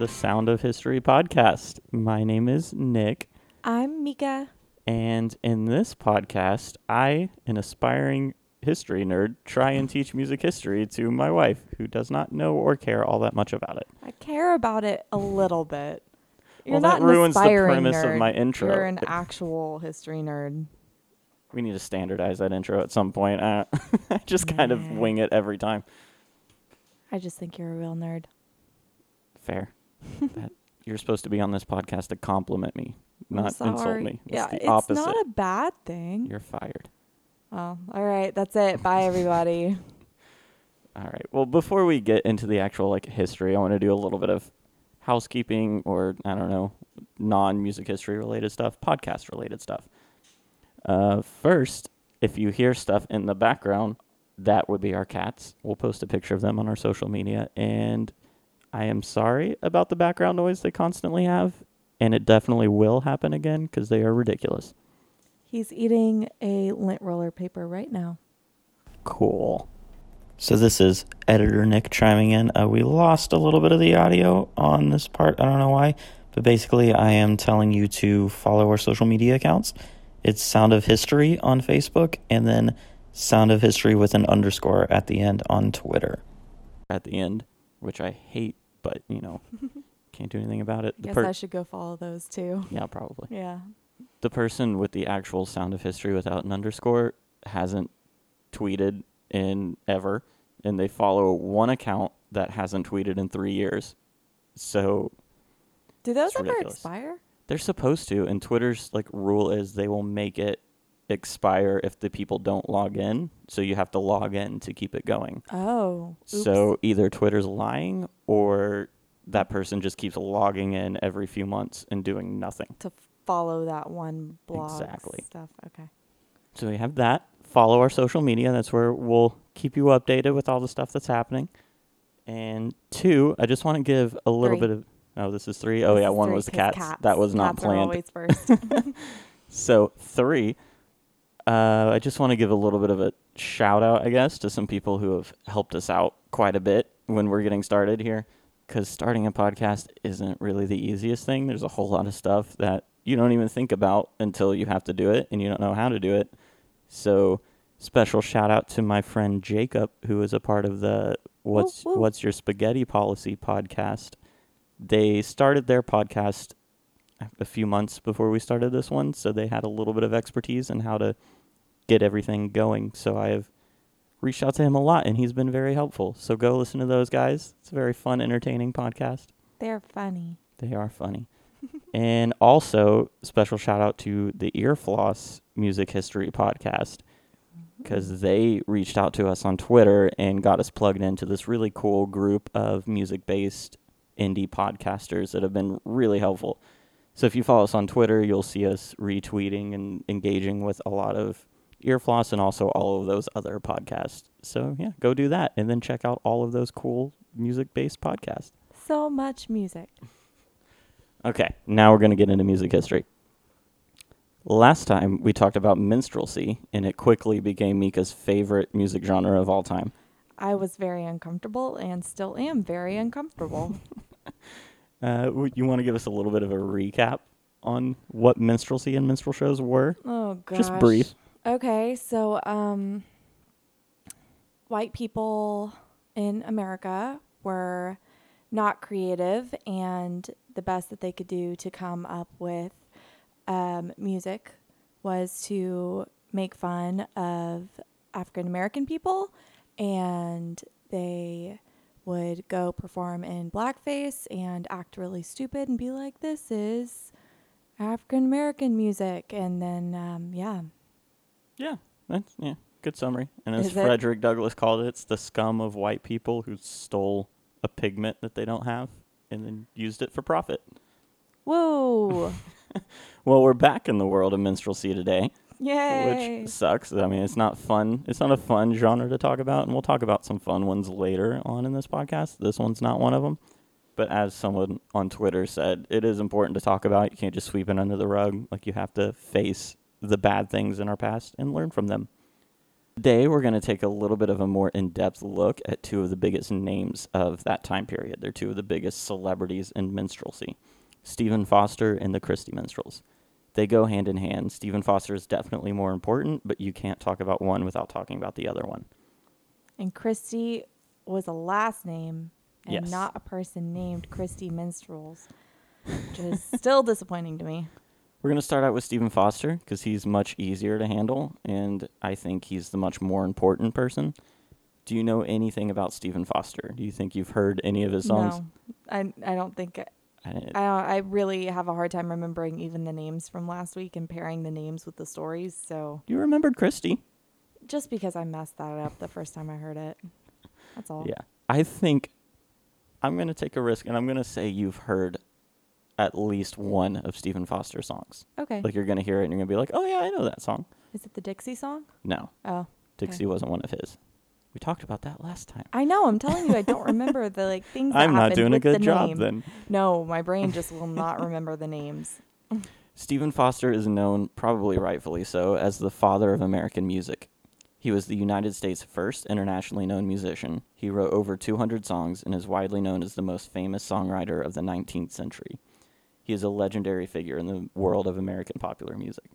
the Sound of History podcast. My name is Nick, I'm Mika. and in this podcast, I, an aspiring history nerd, try and teach music history to my wife, who does not know or care all that much about it. I care about it a little bit. You're Well, not that ruins the premise of my intro. You're an actual history nerd. We need to standardize that intro at some point. Uh, I just kind of wing it every time. I just think you're a real nerd. Fair. that, you're supposed to be on this podcast to compliment me, not insult me. It's yeah, the it's opposite. not a bad thing. You're fired. Oh, all right. That's it. Bye, everybody. All right. Well, before we get into the actual like history, I want to do a little bit of housekeeping or I don't know, non-music history related stuff, podcast related stuff. Uh, first, if you hear stuff in the background, that would be our cats. We'll post a picture of them on our social media and I am sorry about the background noise they constantly have, and it definitely will happen again because they are ridiculous. He's eating a lint roller paper right now. Cool. So this is editor Nick chiming in. Uh, we lost a little bit of the audio on this part. I don't know why, but basically, I am telling you to follow our social media accounts. It's Sound of History on Facebook, and then Sound of History with an underscore at the end on Twitter. At the end, which I hate, but you know, can't do anything about it. The Guess per- I should go follow those too. yeah, probably. Yeah. the person with the actual sound of history without an underscore hasn't tweeted in ever and they follow one account that hasn't tweeted in three years so Do those ever ridiculous. expire? they're supposed to and twitter's like rule is they will make it expire if the people don't log in so you have to log in to keep it going Oh. oops. so either twitter's lying or that person just keeps logging in every few months and doing nothing to follow that one blog Exactly. stuff. Okay. So we have that. Follow our social media. That's where we'll keep you updated with all the stuff that's happening. And two, I just want to give a little Three. bit of. Oh, this is three. Oh This yeah, one three was the 'cause cats. That was not Cats Are planned. always first. So three. Uh, I just want to give a little bit of a shout out, I guess, to some people who have helped us out quite a bit when we're getting started here. Because starting a podcast isn't really the easiest thing. There's a whole lot of stuff that you don't even think about until you have to do it and you don't know how to do it. So, special shout out to my friend Jacob, who is a part of the What's woo. What's Your Spaghetti Policy podcast. They started their podcast a few months before we started this one, so they had a little bit of expertise in how to get everything going. So I have reached out to him a lot, and he's been very helpful. So go listen to those guys. It's a very fun, entertaining podcast. They're funny. They are funny. and also, special shout out to the Earfloss Music History podcast mm-hmm. because they reached out to us on Twitter and got us plugged into this really cool group of music based indie podcasters that have been really helpful. So if you follow us on Twitter, you'll see us retweeting and engaging with a lot of Earfloss and also all of those other podcasts. So yeah, go do that and then check out all of those cool music based podcasts. So much music. Okay, now we're going to get into music history. Last time we talked about minstrelsy, and it quickly became Mika's favorite music genre of all time. I was very uncomfortable and still am very uncomfortable. Uh, you want to give us a little bit of a recap on what minstrelsy and minstrel shows were? oh gosh. Just brief. Okay, so um white people in America were not creative and the best that they could do to come up with um, music was to make fun of African American people and they would go perform in blackface and act really stupid and be like this is African American music. And then um, yeah Yeah, that's yeah, good summary. And as Is it? Frederick Douglass called it, it's the scum of white people who stole a pigment that they don't have and then used it for profit. whoa Well, we're back in the world of minstrelsy today. Yay. which sucks. I mean, it's not fun. It's not a fun genre to talk about, and we'll talk about some fun ones later on in this podcast. This one's not one of them. But as someone on Twitter said, it is important to talk about. You can't just sweep it under the rug. Like you have to face the bad things in our past and learn from them. Today, we're going to take a little bit of a more in depth look at two of the biggest names of that time period. They're two of the biggest celebrities in minstrelsy Stephen Foster and the Christie Minstrels. They go hand in hand. Stephen Foster is definitely more important, but you can't talk about one without talking about the other one. And Christie was a last name and Yes. not a person named Christie Minstrels, which is still disappointing to me. We're going to start out with Stephen Foster because he's much easier to handle, and I think he's the much more important person. Do you know anything about Stephen Foster? Do you think you've heard any of his songs? No, I I don't think I, I, I don't, I really have a hard time remembering even the names from last week and pairing the names with the stories. So you remembered Christie? just because I messed that up the first time I heard it, that's all. Yeah. I think I'm going to take a risk and I'm going to say you've heard at least one of Stephen Foster's songs. Okay. Like you're going to hear it and you're going to be like, oh, yeah, I know that song. Is it the Dixie song? No, Oh, Dixie wasn't one of his. We talked about that last time. I know. I'm telling you, I don't remember the like things. That I'm not doing a with the good job name. then. No, my brain just will not remember the names. Stephen Foster is known, probably rightfully so, as the father of American music. He was the United States' first internationally known musician. He wrote over 200 songs and is widely known as the most famous songwriter of the 19th century. He is a legendary figure in the world of American popular music.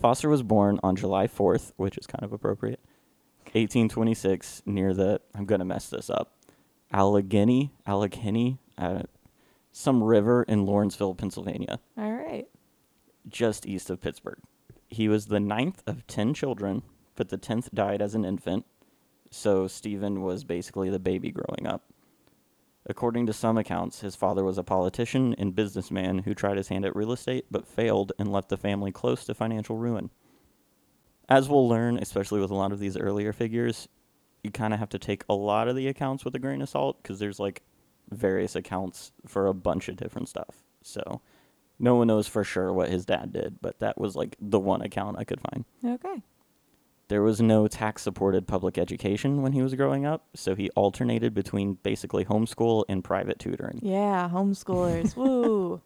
Foster was born on July 4th, which is kind of appropriate, 1826, near the, I'm going to mess this up, Allegheny, Allegheny, uh, some river in Lawrenceville, Pennsylvania All right. just east of Pittsburgh. He was the ninth of 10 children, but the 10th died as an infant, so Stephen was basically the baby growing up. According to some accounts, his father was a politician and businessman who tried his hand at real estate but failed and left the family close to financial ruin. As we'll learn, especially with a lot of these earlier figures, you kind of have to take a lot of the accounts with a grain of salt because there's like various accounts for a bunch of different stuff. So, no one knows for sure what his dad did, but that was like the one account I could find. Okay. There was no tax supported public education when he was growing up, so he alternated between basically homeschool and private tutoring. Yeah, homeschoolers. Woo.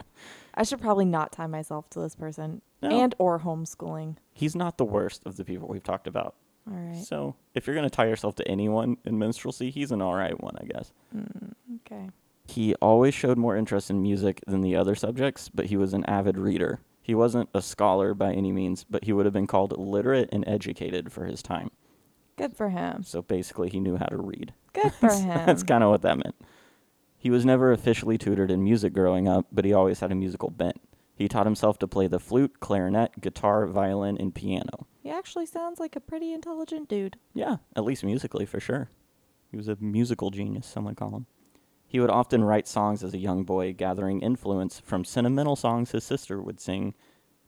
I should probably not tie myself to this person No. and or homeschooling. He's not the worst of the people we've talked about. All right. So, if you're going to tie yourself to anyone in minstrelsy, he's an all right one, I guess. Mm, okay. He always showed more interest in music than the other subjects, but he was an avid reader. He wasn't a scholar by any means, but he would have been called literate and educated for his time. Good for him. So basically, he knew how to read. Good for him. That's kind of what that meant. He was never officially tutored in music growing up, but he always had a musical bent. He taught himself to play the flute, clarinet, guitar, violin, and piano. he actually sounds like a pretty intelligent dude. Yeah, at least musically for sure. He was a musical genius, some would call him. He would often write songs as a young boy, gathering influence from sentimental songs his sister would sing.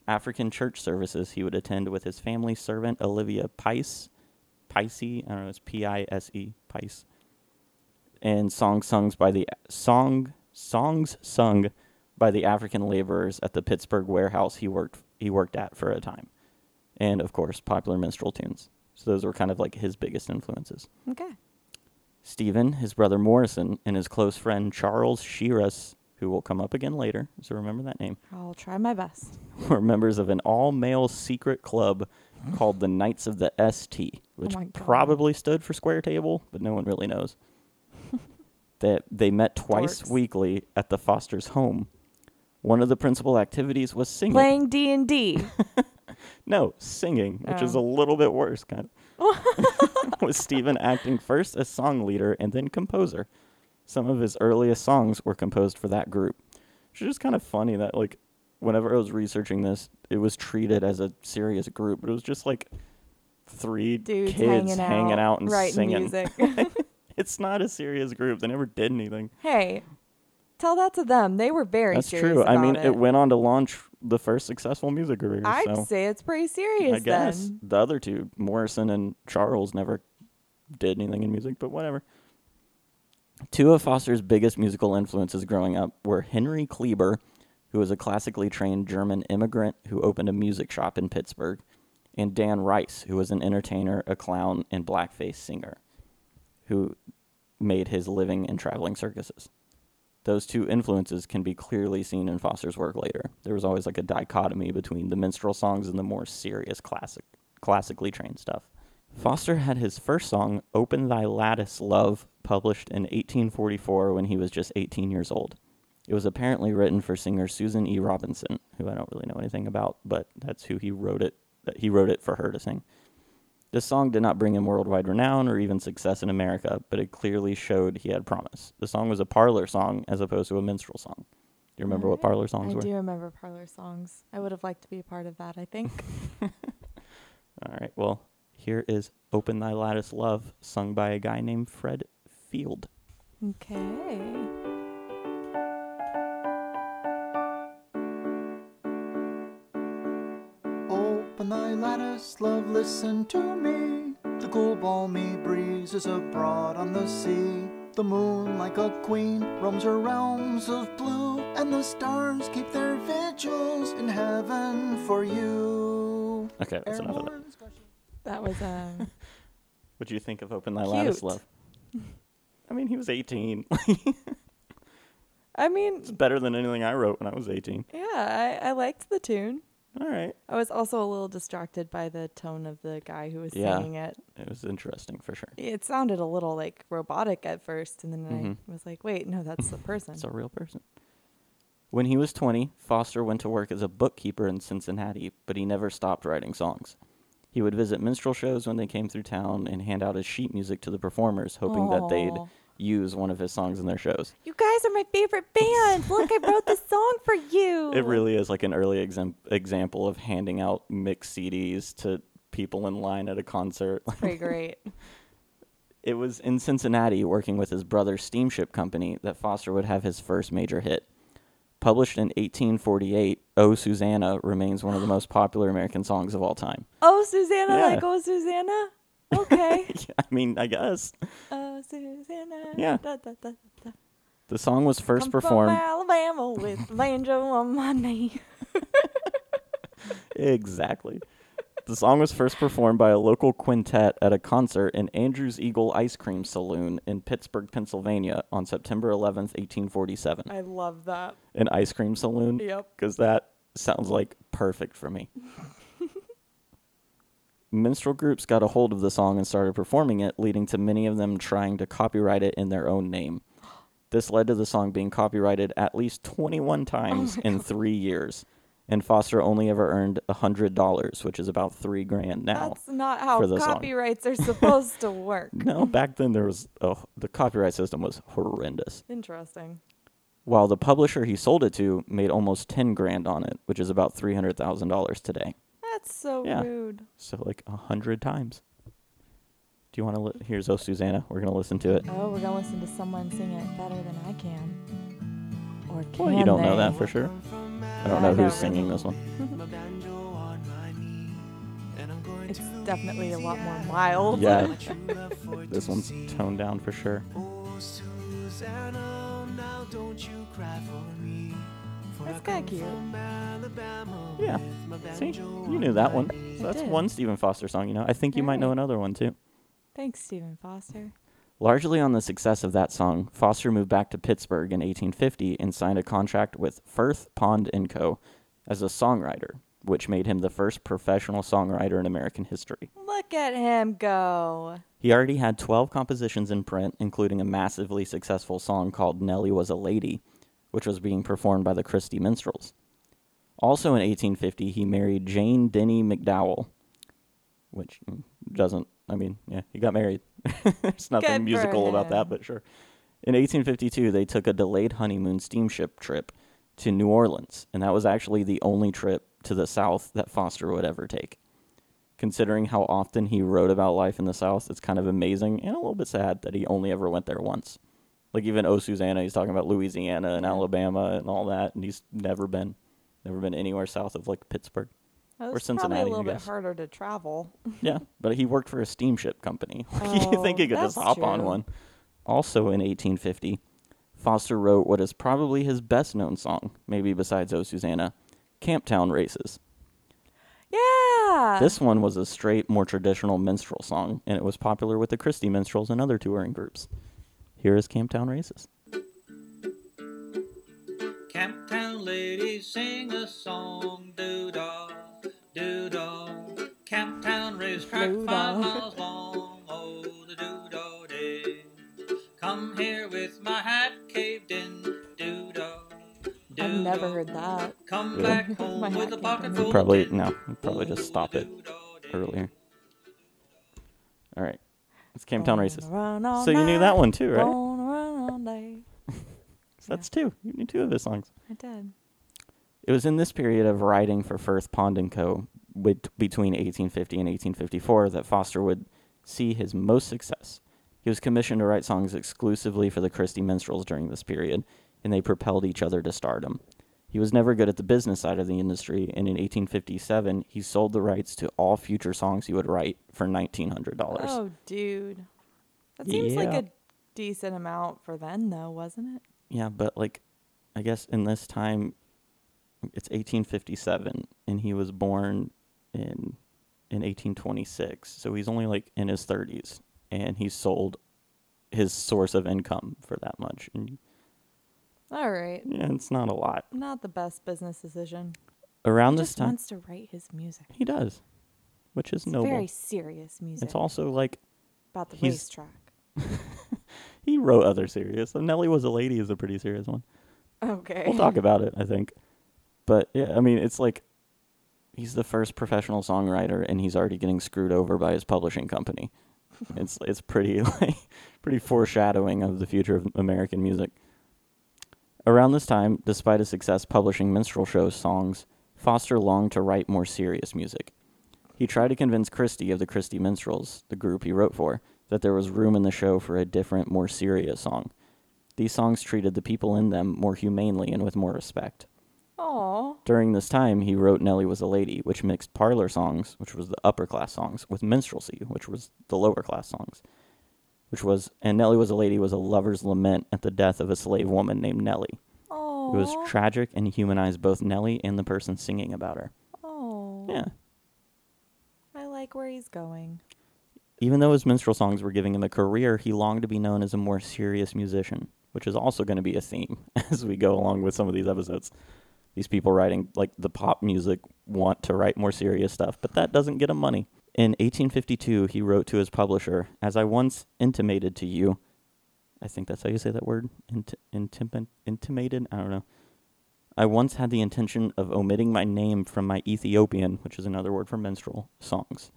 African church services he would attend with his family servant Olivia Pice, Picey, I don't know, it's P I S E, Pice, and songs sung by the song songs sung by the African laborers at the Pittsburgh warehouse he worked he worked at for a time, and of course popular minstrel tunes. So those were kind of like his biggest influences. Okay. Stephen, his brother Morrison, and his close friend Charles Shiras, who will come up again later, so remember that name, I'll try my best. were members of an all male secret club called the Knights of the ST, oh which my God. probably stood for Square Table, but no one really knows. that they met twice Dorks. weekly at the Foster's home. One of the principal activities was singing. Playing D and D. No, singing, which is oh. a Oh. little bit worse, kind of. With Stephen acting first as song leader and then composer. Some of his earliest songs were composed for that group. Which is just kind of funny that, like, whenever I was researching this, it was treated as a serious group, but it was just like three Dudes kids hanging, hanging out, out and writing singing. music. It's not a serious group. They never did anything. hey, tell that to them. They were very That's serious. true. I mean, about it. went on to launch the first successful music career. I'd so. say it's pretty serious I guess then. the other two, Morrison and Charles, never did anything in music, but whatever. Two of Foster's biggest musical influences growing up were Henry Kleber, who was a classically trained German immigrant who opened a music shop in Pittsburgh, and Dan Rice, who was an entertainer, a clown, and blackface singer, who made his living in traveling circuses. Those two influences can be clearly seen in Foster's work later. There was always like a dichotomy between the minstrel songs and the more serious classic, classically trained stuff. Foster had his first song, Open Thy Lattice Love, published in 1844 when he was just 18 years old. It was apparently written for singer Susan E. Robinson, who I don't really know anything about, but that's who he wrote it. He wrote it for her to sing. This song did not bring him worldwide renown or even success in America, but it clearly showed he had promise. The song was a parlor song as opposed to a minstrel song. Do you remember what parlor songs I were? I do remember parlor songs. I would have liked to be a part of that, I think. All right. Well, here is Open Thy Lattice Love, sung by a guy named Fred Field. okay. Open thy lattice, love, listen to me. The cool, balmy breeze is abroad on the sea. The moon, like a queen, roams her realms of blue, and the stars keep their vigils in heaven for you. Okay, that's Ere enough of that. Uh, discussion- That was um What do you think of Open Thy Lattice Cute. Love? I mean, he was 18. I mean, it's better than anything I wrote when I was 18. yeah, I, I liked the tune. All right. I was also a little distracted by the tone of the guy who was Yeah. singing it. It was interesting for sure. It sounded a little like robotic at first, and then Mhm. I was like, wait, no, that's the person. It's a real person. When he was 20, Foster went to work as a bookkeeper in Cincinnati, but he never stopped writing songs. He would visit minstrel shows when they came through town and hand out his sheet music to the performers, hoping that they'd Aw. Use one of his songs in their shows. You guys are my favorite band. Look, I wrote this song for you. It really is like an early exam- example of handing out mixed CDs to people in line at a concert. pretty great. It was in Cincinnati, working with his brother's steamship company, that Foster would have his first major hit. Published in 1848, Oh Susanna remains one of the most popular American songs of all time. Oh, Susanna, Yeah. like oh, Susanna. Okay. I mean, I guess. oh, Susanna. Yeah. Da, da, da, da. The song was first Come performed. from Alabama with banjo on my knee. exactly. The song was first performed by a local quintet at a concert in Andrew's Eagle Ice Cream Saloon in Pittsburgh, Pennsylvania on September 11th, 1847. I love that. An ice cream saloon? Yep. because that sounds like perfect for me. Minstrel groups got a hold of the song and started performing it, leading to many of them trying to copyright it in their own name. This led to the song being copyrighted at least 21 times in three years, and Foster only ever earned $100, which is about three grand now. That's not how the song. copyrights are supposed to work. No, back then there was oh, the copyright system was horrendous. Interesting. While the publisher he sold it to made almost 10 grand on it, which is about $300,000 today. That's so Yeah. rude. So like a hundred times. Do you want to? Li- Here's Oh Susanna. We're gonna listen to it. Oh, we're gonna listen to someone sing it better than I can. Or can Well, you don't know they? that for sure. I don't know I who's know. singing this one. It's definitely a lot more mild. Yeah, this one's toned down for sure. That's kind of cute. Yeah. See, you knew that one. So that's did. one Stephen Foster song. You know, I think you might know another one too. Thanks, Stephen Foster. Largely on the success of that song, Foster moved back to Pittsburgh in 1850 and signed a contract with Firth Pond and Co. as a songwriter, which made him the first professional songwriter in American history. Look at him go. He already had 12 compositions in print, including a massively successful song called Nellie Was a Lady, which was being performed by the Christie Minstrels. Also in 1850, he married Jane Denny McDowell, which mm, doesn't, I mean, yeah, he got married. There's nothing Good musical about that, but sure. In 1852, they took a delayed honeymoon steamship trip to New Orleans, and that was actually the only trip to the South that Foster would ever take considering how often he wrote about life in the South, it's kind of amazing and a little bit sad that he only ever went there once. Like even Oh Susanna, he's talking about Louisiana and Alabama and all that, and he's never been, never been anywhere south of like Pittsburgh. Or Cincinnati, probably a little bit harder to travel. yeah, but he worked for a steamship company. you oh, think Oh, he could just hop on one? Also in 1850, Foster wrote what is probably his best known song, maybe besides Oh Susanna, Camptown Races. Yeah. This one was a straight, more traditional minstrel song, and it was popular with the Christie Minstrels and other touring groups. Here is Camp Town Races. Camp Town ladies sing a song, doo dah, doo doo. Camp Town race track five miles long, oh the doo dah day. Come here with my hat caved in, doo dah. I've never heard that. Come back home with a pocket full. Probably no. Probably just stop it oh, earlier. All right. It's Camptown Gonna Racist. run all So you knew that one too, right? Gonna run all day. So that's two. You knew two of his songs. I did. It was in this period of writing for Firth Pond and Co. With, between 1850 and 1854 that Foster would see his most success. He was commissioned to write songs exclusively for the Christie Minstrels during this period, and they propelled each other to stardom. He was never good at the business side of the industry, and in 1857 he sold the rights to all future songs he would write for $1,900. Oh, dude. That seems like a decent amount for then, though, wasn't it? Yeah, but like, I guess in this time, it's 1857, and he was born in in 1826. So he's only like in his 30s, and he sold his source of income for that much. And All right. yeah, it's not a lot. Not the best business decision. Around he this just time, wants to write his music. he does, which is It's noble. very serious music It's also like about the he's- racetrack. he wrote other serious. So Nellie was a lady is a pretty serious one. Okay. We'll talk about it, I think. But yeah, I mean, it's like he's the first professional songwriter, and he's already getting screwed over by his publishing company. it's it's pretty like pretty foreshadowing of the future of American music. Around this time, despite his success publishing minstrel show songs, Foster longed to write more serious music. He tried to convince Christie of the Christie Minstrels, the group he wrote for, that there was room in the show for a different, more serious song. These songs treated the people in them more humanely and with more respect. Aw. During this time, he wrote Nellie Was a Lady, which mixed parlor songs, which was the upper class songs, with minstrelsy, which was the lower class songs. Which was, and Nellie Was a Lady was a lover's lament at the death of a slave woman named Nellie. It was tragic and humanized both Nellie and the person singing about her. Oh. Yeah. I like where he's going. Even though his minstrel songs were giving him a career, he longed to be known as a more serious musician, which is also going to be a theme as we go along with some of these episodes. These people writing like the pop music want to write more serious stuff, but that doesn't get him money. In 1852, he wrote to his publisher, "As I once intimated to you, I think that's how you say that word, Int- intim- intimated. I don't know. I once had the intention of omitting my name from my Ethiopian, which is another word for minstrel songs."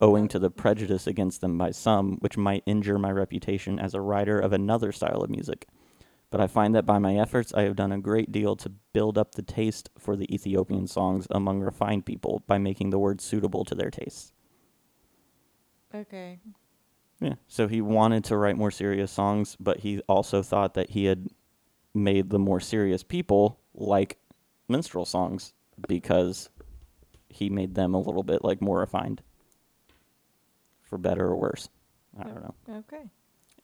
owing to the prejudice against them by some, which might injure my reputation as a writer of another style of music. But I find that by my efforts, I have done a great deal to build up the taste for the Ethiopian songs among refined people by making the words suitable to their tastes. Okay. Yeah. So he wanted to write more serious songs, but he also thought that he had made the more serious people like minstrel songs because he made them a little bit like more refined. For better or worse. I don't know. Okay.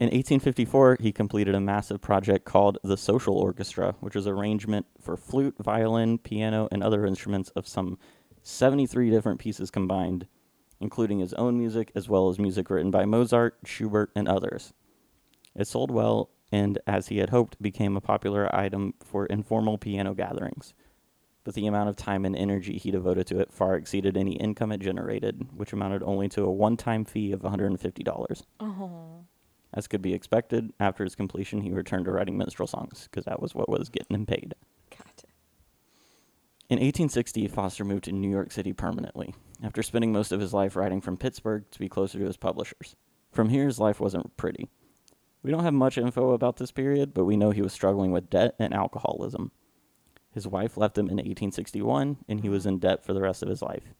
In 1854, he completed a massive project called the Social Orchestra, which was arrangement for flute, violin, piano, and other instruments of some 73 different pieces combined, including his own music as well as music written by Mozart, Schubert, and others. It sold well and, as he had hoped, became a popular item for informal piano gatherings. But the amount of time and energy he devoted to it far exceeded any income it generated, which amounted only to a one time fee of $150. Oh. Uh-huh. As could be expected, after its completion, he returned to writing minstrel songs because that was what was getting him paid. In 1860, Foster moved to New York City permanently, after spending most of his life writing from Pittsburgh to be closer to his publishers. From here, his life wasn't pretty. We don't have much info about this period, but we know he was struggling with debt and alcoholism. His wife left him in 1861, and he was in debt for the rest of his life.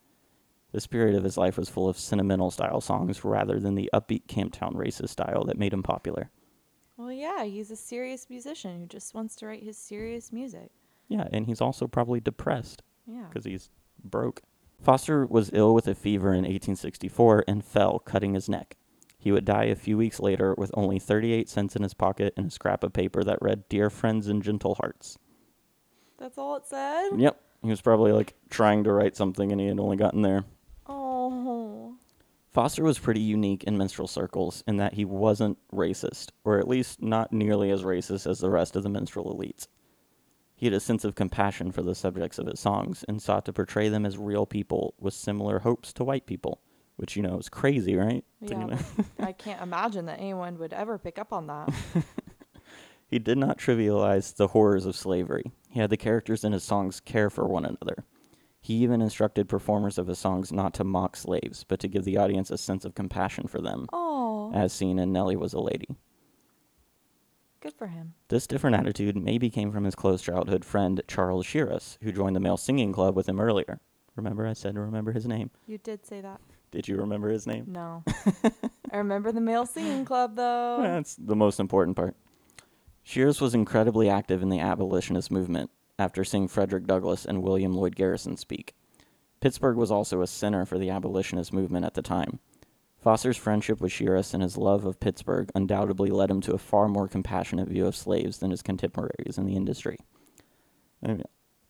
This period of his life was full of sentimental style songs rather than the upbeat Camptown Races style that made him popular. Well, yeah, he's a serious musician who just wants to write his serious music. Yeah, and he's also probably depressed Yeah. because he's broke. Foster was ill with a fever in 1864 and fell, cutting his neck. He would die a few weeks later with only 38 cents in his pocket and a scrap of paper that read, Dear friends and gentle hearts. That's all it said? Yep, he was probably like trying to write something and he had only gotten there. Oh. Foster was pretty unique in minstrel circles in that he wasn't racist, or at least not nearly as racist as the rest of the minstrel elites. He had a sense of compassion for the subjects of his songs and sought to portray them as real people with similar hopes to white people, which, you know, is crazy, right? Yeah. I can't imagine that anyone would ever pick up on that. He did not trivialize the horrors of slavery. He had the characters in his songs care for one another. He even instructed performers of his songs not to mock slaves, but to give the audience a sense of compassion for them, Oh, as seen in Nellie Was a Lady. Good for him. This different attitude maybe came from his close childhood friend Charles Shiras, who joined the male singing club with him earlier. Remember, I said to remember his name. You did say that. Did you remember his name? No. I remember the male singing club though. That's the most important part. Shiras was incredibly active in the abolitionist movement after seeing Frederick Douglass and William Lloyd Garrison speak. Pittsburgh was also a center for the abolitionist movement at the time. Foster's friendship with Shiras and his love of Pittsburgh undoubtedly led him to a far more compassionate view of slaves than his contemporaries in the industry. Mean,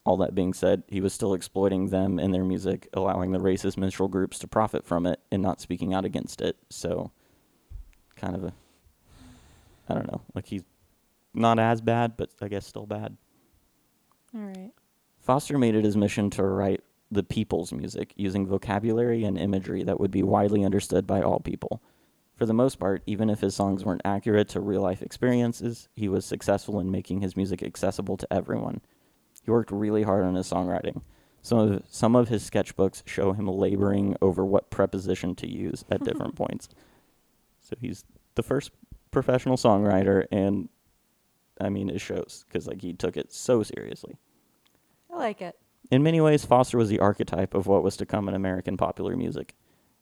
all that being said, he was still exploiting them and their music, allowing the racist minstrel groups to profit from it and not speaking out against it. So, kind of a, I don't know, like he's not as bad, but I guess still bad. All right. Foster made it his mission to write the people's music using vocabulary and imagery that would be widely understood by all people. For the most part, even if his songs weren't accurate to real life experiences, he was successful in making his music accessible to everyone. He worked really hard on his songwriting. Some of some of his sketchbooks show him laboring over what preposition to use at different points. So he's the first professional songwriter and I mean it shows cuz like he took it so seriously. I like it. In many ways, Foster was the archetype of what was to come in American popular music.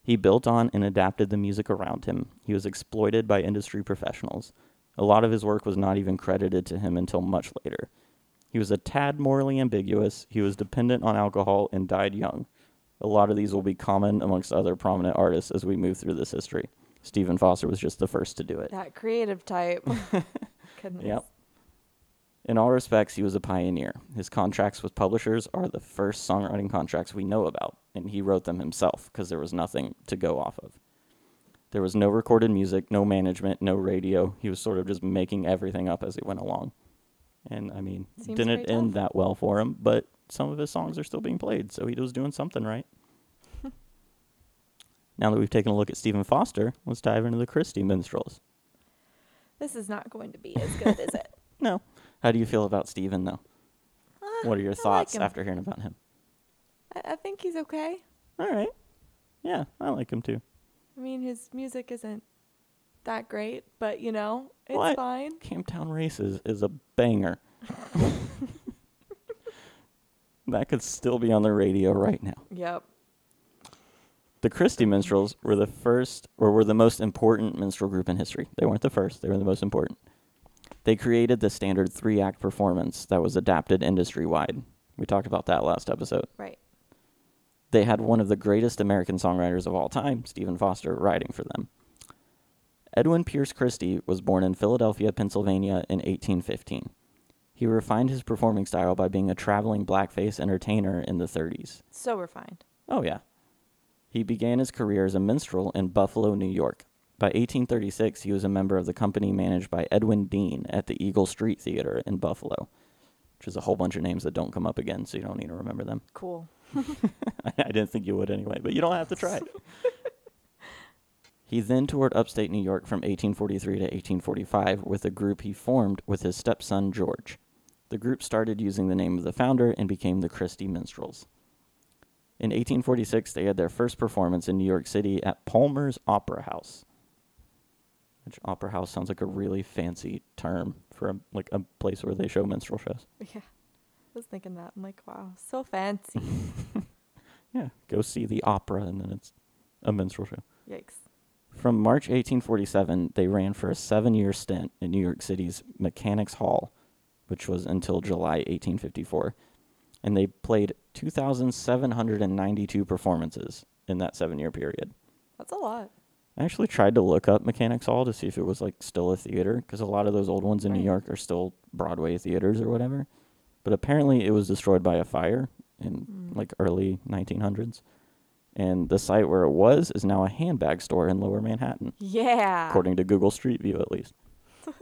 He built on and adapted the music around him. He was exploited by industry professionals. A lot of his work was not even credited to him until much later. He was a tad morally ambiguous, he was dependent on alcohol, and died young. A lot of these will be common amongst other prominent artists as we move through this history. Stephen Foster was just the first to do it. That creative type. Goodness. Yep. In all respects, he was a pioneer. His contracts with publishers are the first songwriting contracts we know about, and he wrote them himself because there was nothing to go off of. There was no recorded music, no management, no radio. He was sort of just making everything up as he went along. And I mean, Seems didn't end tough. that well for him, but some of his songs are still being played, so he was doing something right. now that we've taken a look at Stephen Foster, let's dive into the Christie Minstrels. This is not going to be as good, is it? No. How do you feel about Stephen, though? Uh, What are your I thoughts him. after hearing about him? I, I think he's okay. All right. Yeah, I like him too. I mean, his music isn't that great, but you know, it's What? fine. Camptown Races is a banger. that could still be on the radio right now. Yep. The Christie Minstrels were the first, or were the most important minstrel group in history. They weren't the first; they were the most important. They created the standard three-act performance that was adapted industry-wide. We talked about that last episode. Right. they had one of the greatest American songwriters of all time, Stephen Foster, writing for them. Edwin Pierce Christie was born in Philadelphia, Pennsylvania in 1815. He refined his performing style by being a traveling blackface entertainer in the 30s. So refined. Oh, yeah. He began his career as a minstrel in Buffalo, New York. By 1836, he was a member of the company managed by Edwin Dean at the Eagle Street Theater in Buffalo, which is a whole bunch of names that don't come up again, so you don't need to remember them. Cool. I didn't think you would anyway, but you don't have to try. he then toured upstate New York from 1843 to 1845 with a group he formed with his stepson George. The group started using the name of the founder and became the Christie Minstrels. In 1846, they had their first performance in New York City at Palmo's Opera House. Which opera house sounds like a really fancy term for a, like a place where they show minstrel shows. Yeah. I was thinking that. I'm like, wow, so fancy. Yeah, go see the opera and then it's a minstrel show. Yikes. From March 1847, they ran for a seven year stint in New York City's Mechanics Hall, which was until July 1854. And they played 2,792 performances in that seven year period. That's a lot. I actually tried to look up Mechanics Hall to see if it was like still a theater, because a lot of those old ones in New York are still Broadway theaters or whatever. But apparently it was destroyed by a fire in Mm. like early 1900s. And the site where it was is now a handbag store in lower Manhattan Yeah. according to Google Street View at least.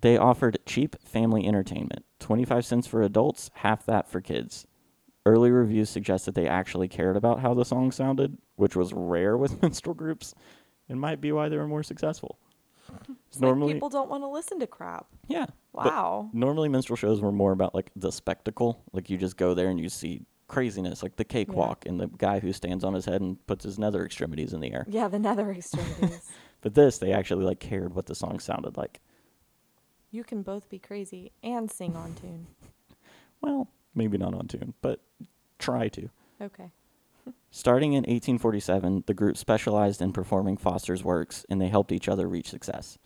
they offered cheap family entertainment 25 cents for adults, half that for kids. Early reviews suggest that they actually cared about how the song sounded, which was rare with minstrel groups and might be why they were more successful. It's normally, like people don't want to listen to crap. yeah. Wow. normally minstrel shows were more about like the spectacle. Like you just go there and you see craziness, like the cakewalk and the guy who stands on his head and puts his nether extremities in the air. yeah, the nether extremities. But this, they actually like cared what the song sounded like. you can both be crazy and sing on tune. Well, maybe not on tune, but try to. Okay. Starting in 1847, the group specialized in performing Foster's works and they helped each other reach success.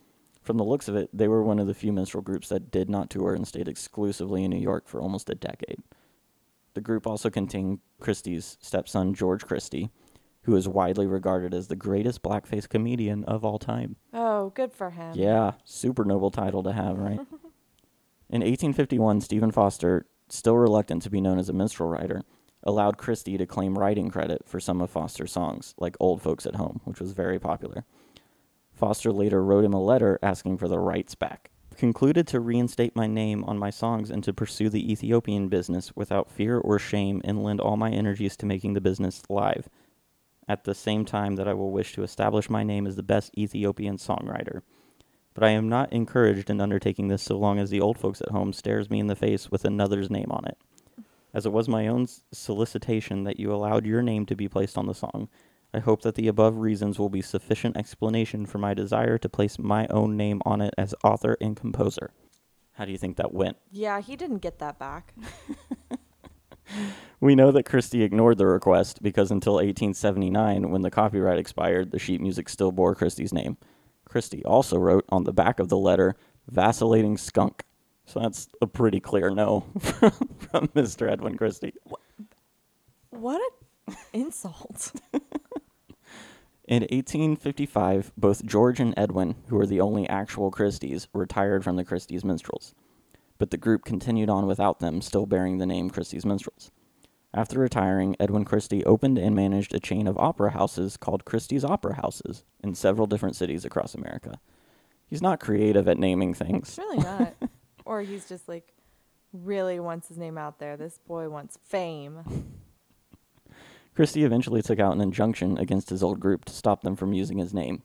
From the looks of it, they were one of the few minstrel groups that did not tour and stayed exclusively in New York for almost a decade. The group also contained Christie's stepson, George Christie, who is widely regarded as the greatest blackface comedian of all time. Oh, good for him. Yeah, super noble title to have, right? In 1851, Stephen Foster, still reluctant to be known as a minstrel writer, allowed Christie to claim writing credit for some of Foster's songs, like Old Folks at Home, which was very popular. Foster later wrote him a letter asking for the rights back. Concluded to reinstate my name on my songs and to pursue the Ethiopian business without fear or shame and lend all my energies to making the business live. At the same time that I will wish to establish my name as the best Ethiopian songwriter but I am not encouraged in undertaking this so long as the old folks at home stares me in the face with another's name on it. As it was my own solicitation that you allowed your name to be placed on the song, I hope that the above reasons will be sufficient explanation for my desire to place my own name on it as author and composer. How do you think that went? Yeah, he didn't get that back. We know that Christie ignored the request because until 1879, when the copyright expired, the sheet music still bore Christie's name. Christie also wrote on the back of the letter, vacillating skunk. So that's a pretty clear no from, from Mr. Edwin Christie. What an insult. In 1855, both George and Edwin, who were the only actual Christies, retired from the Christie's Minstrels. But the group continued on without them, still bearing the name Christie's Minstrels. After retiring, Edwin Christie opened and managed a chain of opera houses called Christie's Opera Houses in several different cities across America. He's not creative at naming things. Really not. Or he's just like really wants his name out there. This boy wants fame. Christie eventually took out an injunction against his old group to stop them from using his name.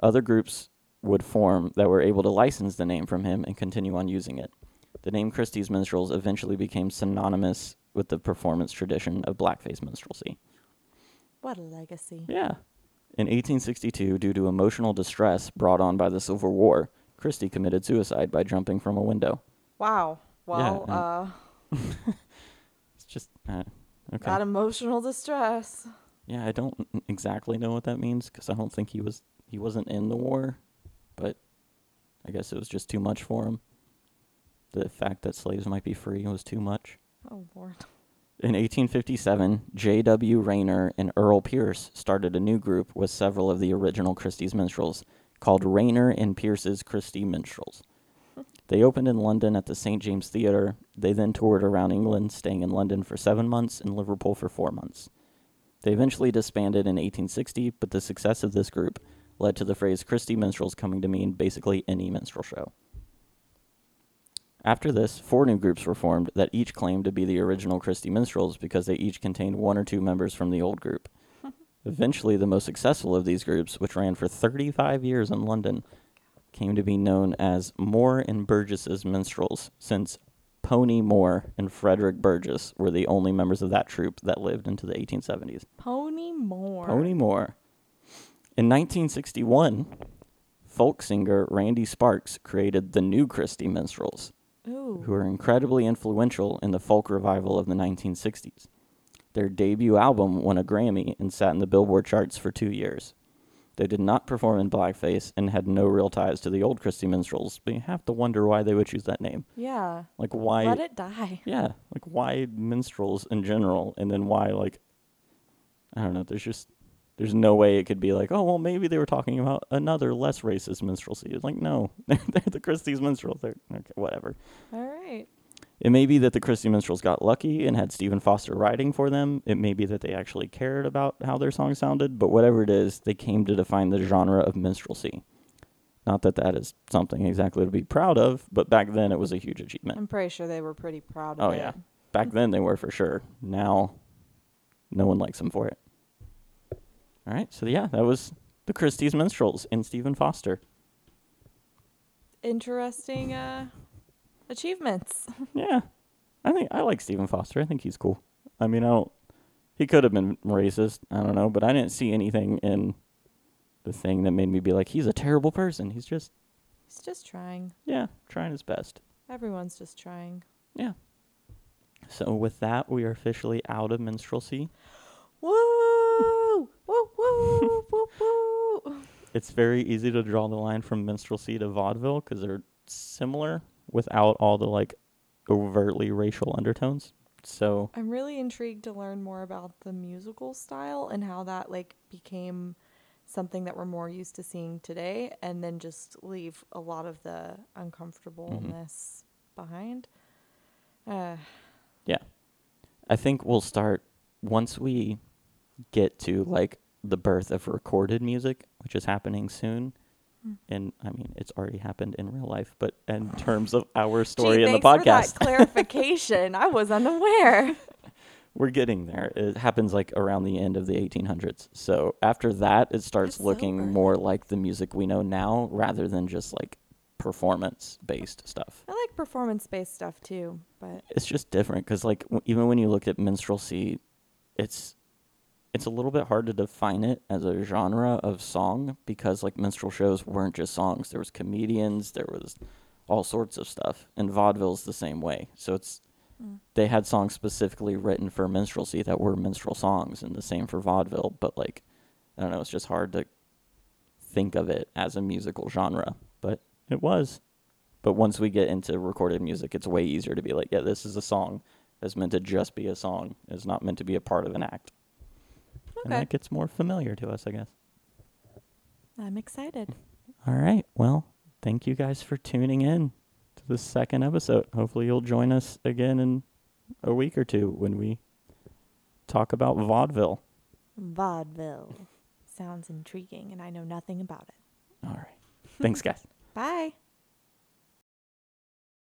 Other groups would form that were able to license the name from him and continue on using it. The name Christie's Minstrels eventually became synonymous with the performance tradition of blackface minstrelsy. What a legacy. Yeah. In 1862, due to emotional distress brought on by the Civil War, Christie committed suicide by jumping from a window. Wow. Well, and- uh, It's just uh, okay. that emotional distress. Yeah, I don't exactly know what that means because I don't think he was he wasn't in the war, but I guess it was just too much for him. The fact that slaves might be free was too much. Oh Lord. In 1857, J.W. Rayner and Earl Pierce started a new group with several of the original Christie's minstrels called Rayner and Pierce's Christie Minstrels. They opened in London at the St. James Theatre. They then toured around England, staying in London for seven months and Liverpool for four months. They eventually disbanded in 1860, but the success of this group led to the phrase Christie Minstrels coming to mean basically any minstrel show. After this, four new groups were formed that each claimed to be the original Christie Minstrels because they each contained one or two members from the old group. Eventually, the most successful of these groups, which ran for 35 years in London, came to be known as Moore and Burgess's Minstrels, since Pony Moore and Frederick Burgess were the only members of that troupe that lived into the 1870s. Pony Moore. Pony Moore. In 1961, folk singer Randy Sparks created the New Christie Minstrels, Ooh. who were incredibly influential in the folk revival of the 1960s. Their debut album won a Grammy and sat in the Billboard charts for two years. They did not perform in blackface and had no real ties to the old Christie Minstrels, but you have to wonder why they would choose that name. Yeah. Like, why? Let it die. Yeah, like why minstrels in general, and then why like I don't know. There's just there's no way it could be like, oh well, maybe they were talking about another less racist minstrelsy. It's like no, they're, they're the Christie's minstrels. They're okay, whatever. All right. It may be that the Christie minstrels got lucky and had Stephen Foster writing for them. It may be that they actually cared about how their song sounded, but whatever it is, they came to define the genre of minstrelsy. Not that that is something exactly to be proud of, but back then it was a huge achievement. I'm pretty sure they were pretty proud of Oh it. Oh, yeah. Back then they were for sure. Now no one likes them for it. All right. So yeah, that was the Christie's Minstrels and Stephen Foster. interesting uh, achievements. Yeah, I think I like Stephen Foster. I think he's cool. I mean, I don't. He could have been racist. I don't know, but I didn't see anything in the thing that made me be like, he's a terrible person. He's just, He's just trying. yeah, trying his best. Everyone's just trying. Yeah. So with that, we are officially out of minstrelsy. Woo! woo! Woo! Woo! Woo! It's very easy to draw the line from minstrelsy to vaudeville because they're similar without all the like overtly racial undertones. So I'm really intrigued to learn more about the musical style and how that like became something that we're more used to seeing today and then just leave a lot of the uncomfortableness behind. Uh, yeah. I think we'll start once we get to like the birth of recorded music, which is happening soon. Hmm. And I mean, it's already happened in real life, but in terms of our story gee, in the thanks for that podcast, clarification. I was unaware. we're getting there. It happens like around the end of the 1800s. So after that, it starts That's looking early. more like the music we know now rather than just like performance based stuff. I like performance based stuff too, but It's just different because like w- even when you look at minstrelsy, it's it's a little bit hard to define it as a genre of song because like minstrel shows weren't just songs. There was comedians, there was all sorts of stuff, and vaudeville's the same way. So it's Mm. they had songs specifically written for minstrelsy that were minstrel songs, and the same for vaudeville. But like I don't know, it's just hard to think of it as a musical genre, but it was. But once we get into recorded music, it's way easier to be like, yeah, this is a song that's meant to just be a song. It's not meant to be a part of an act. And okay. that gets more familiar to us, I guess. I'm excited. All right. Well, thank you guys for tuning in to the second episode. Hopefully, you'll join us again in a week or two when we talk about vaudeville. Vaudeville sounds intriguing, and I know nothing about it. All right. Thanks, guys. Bye.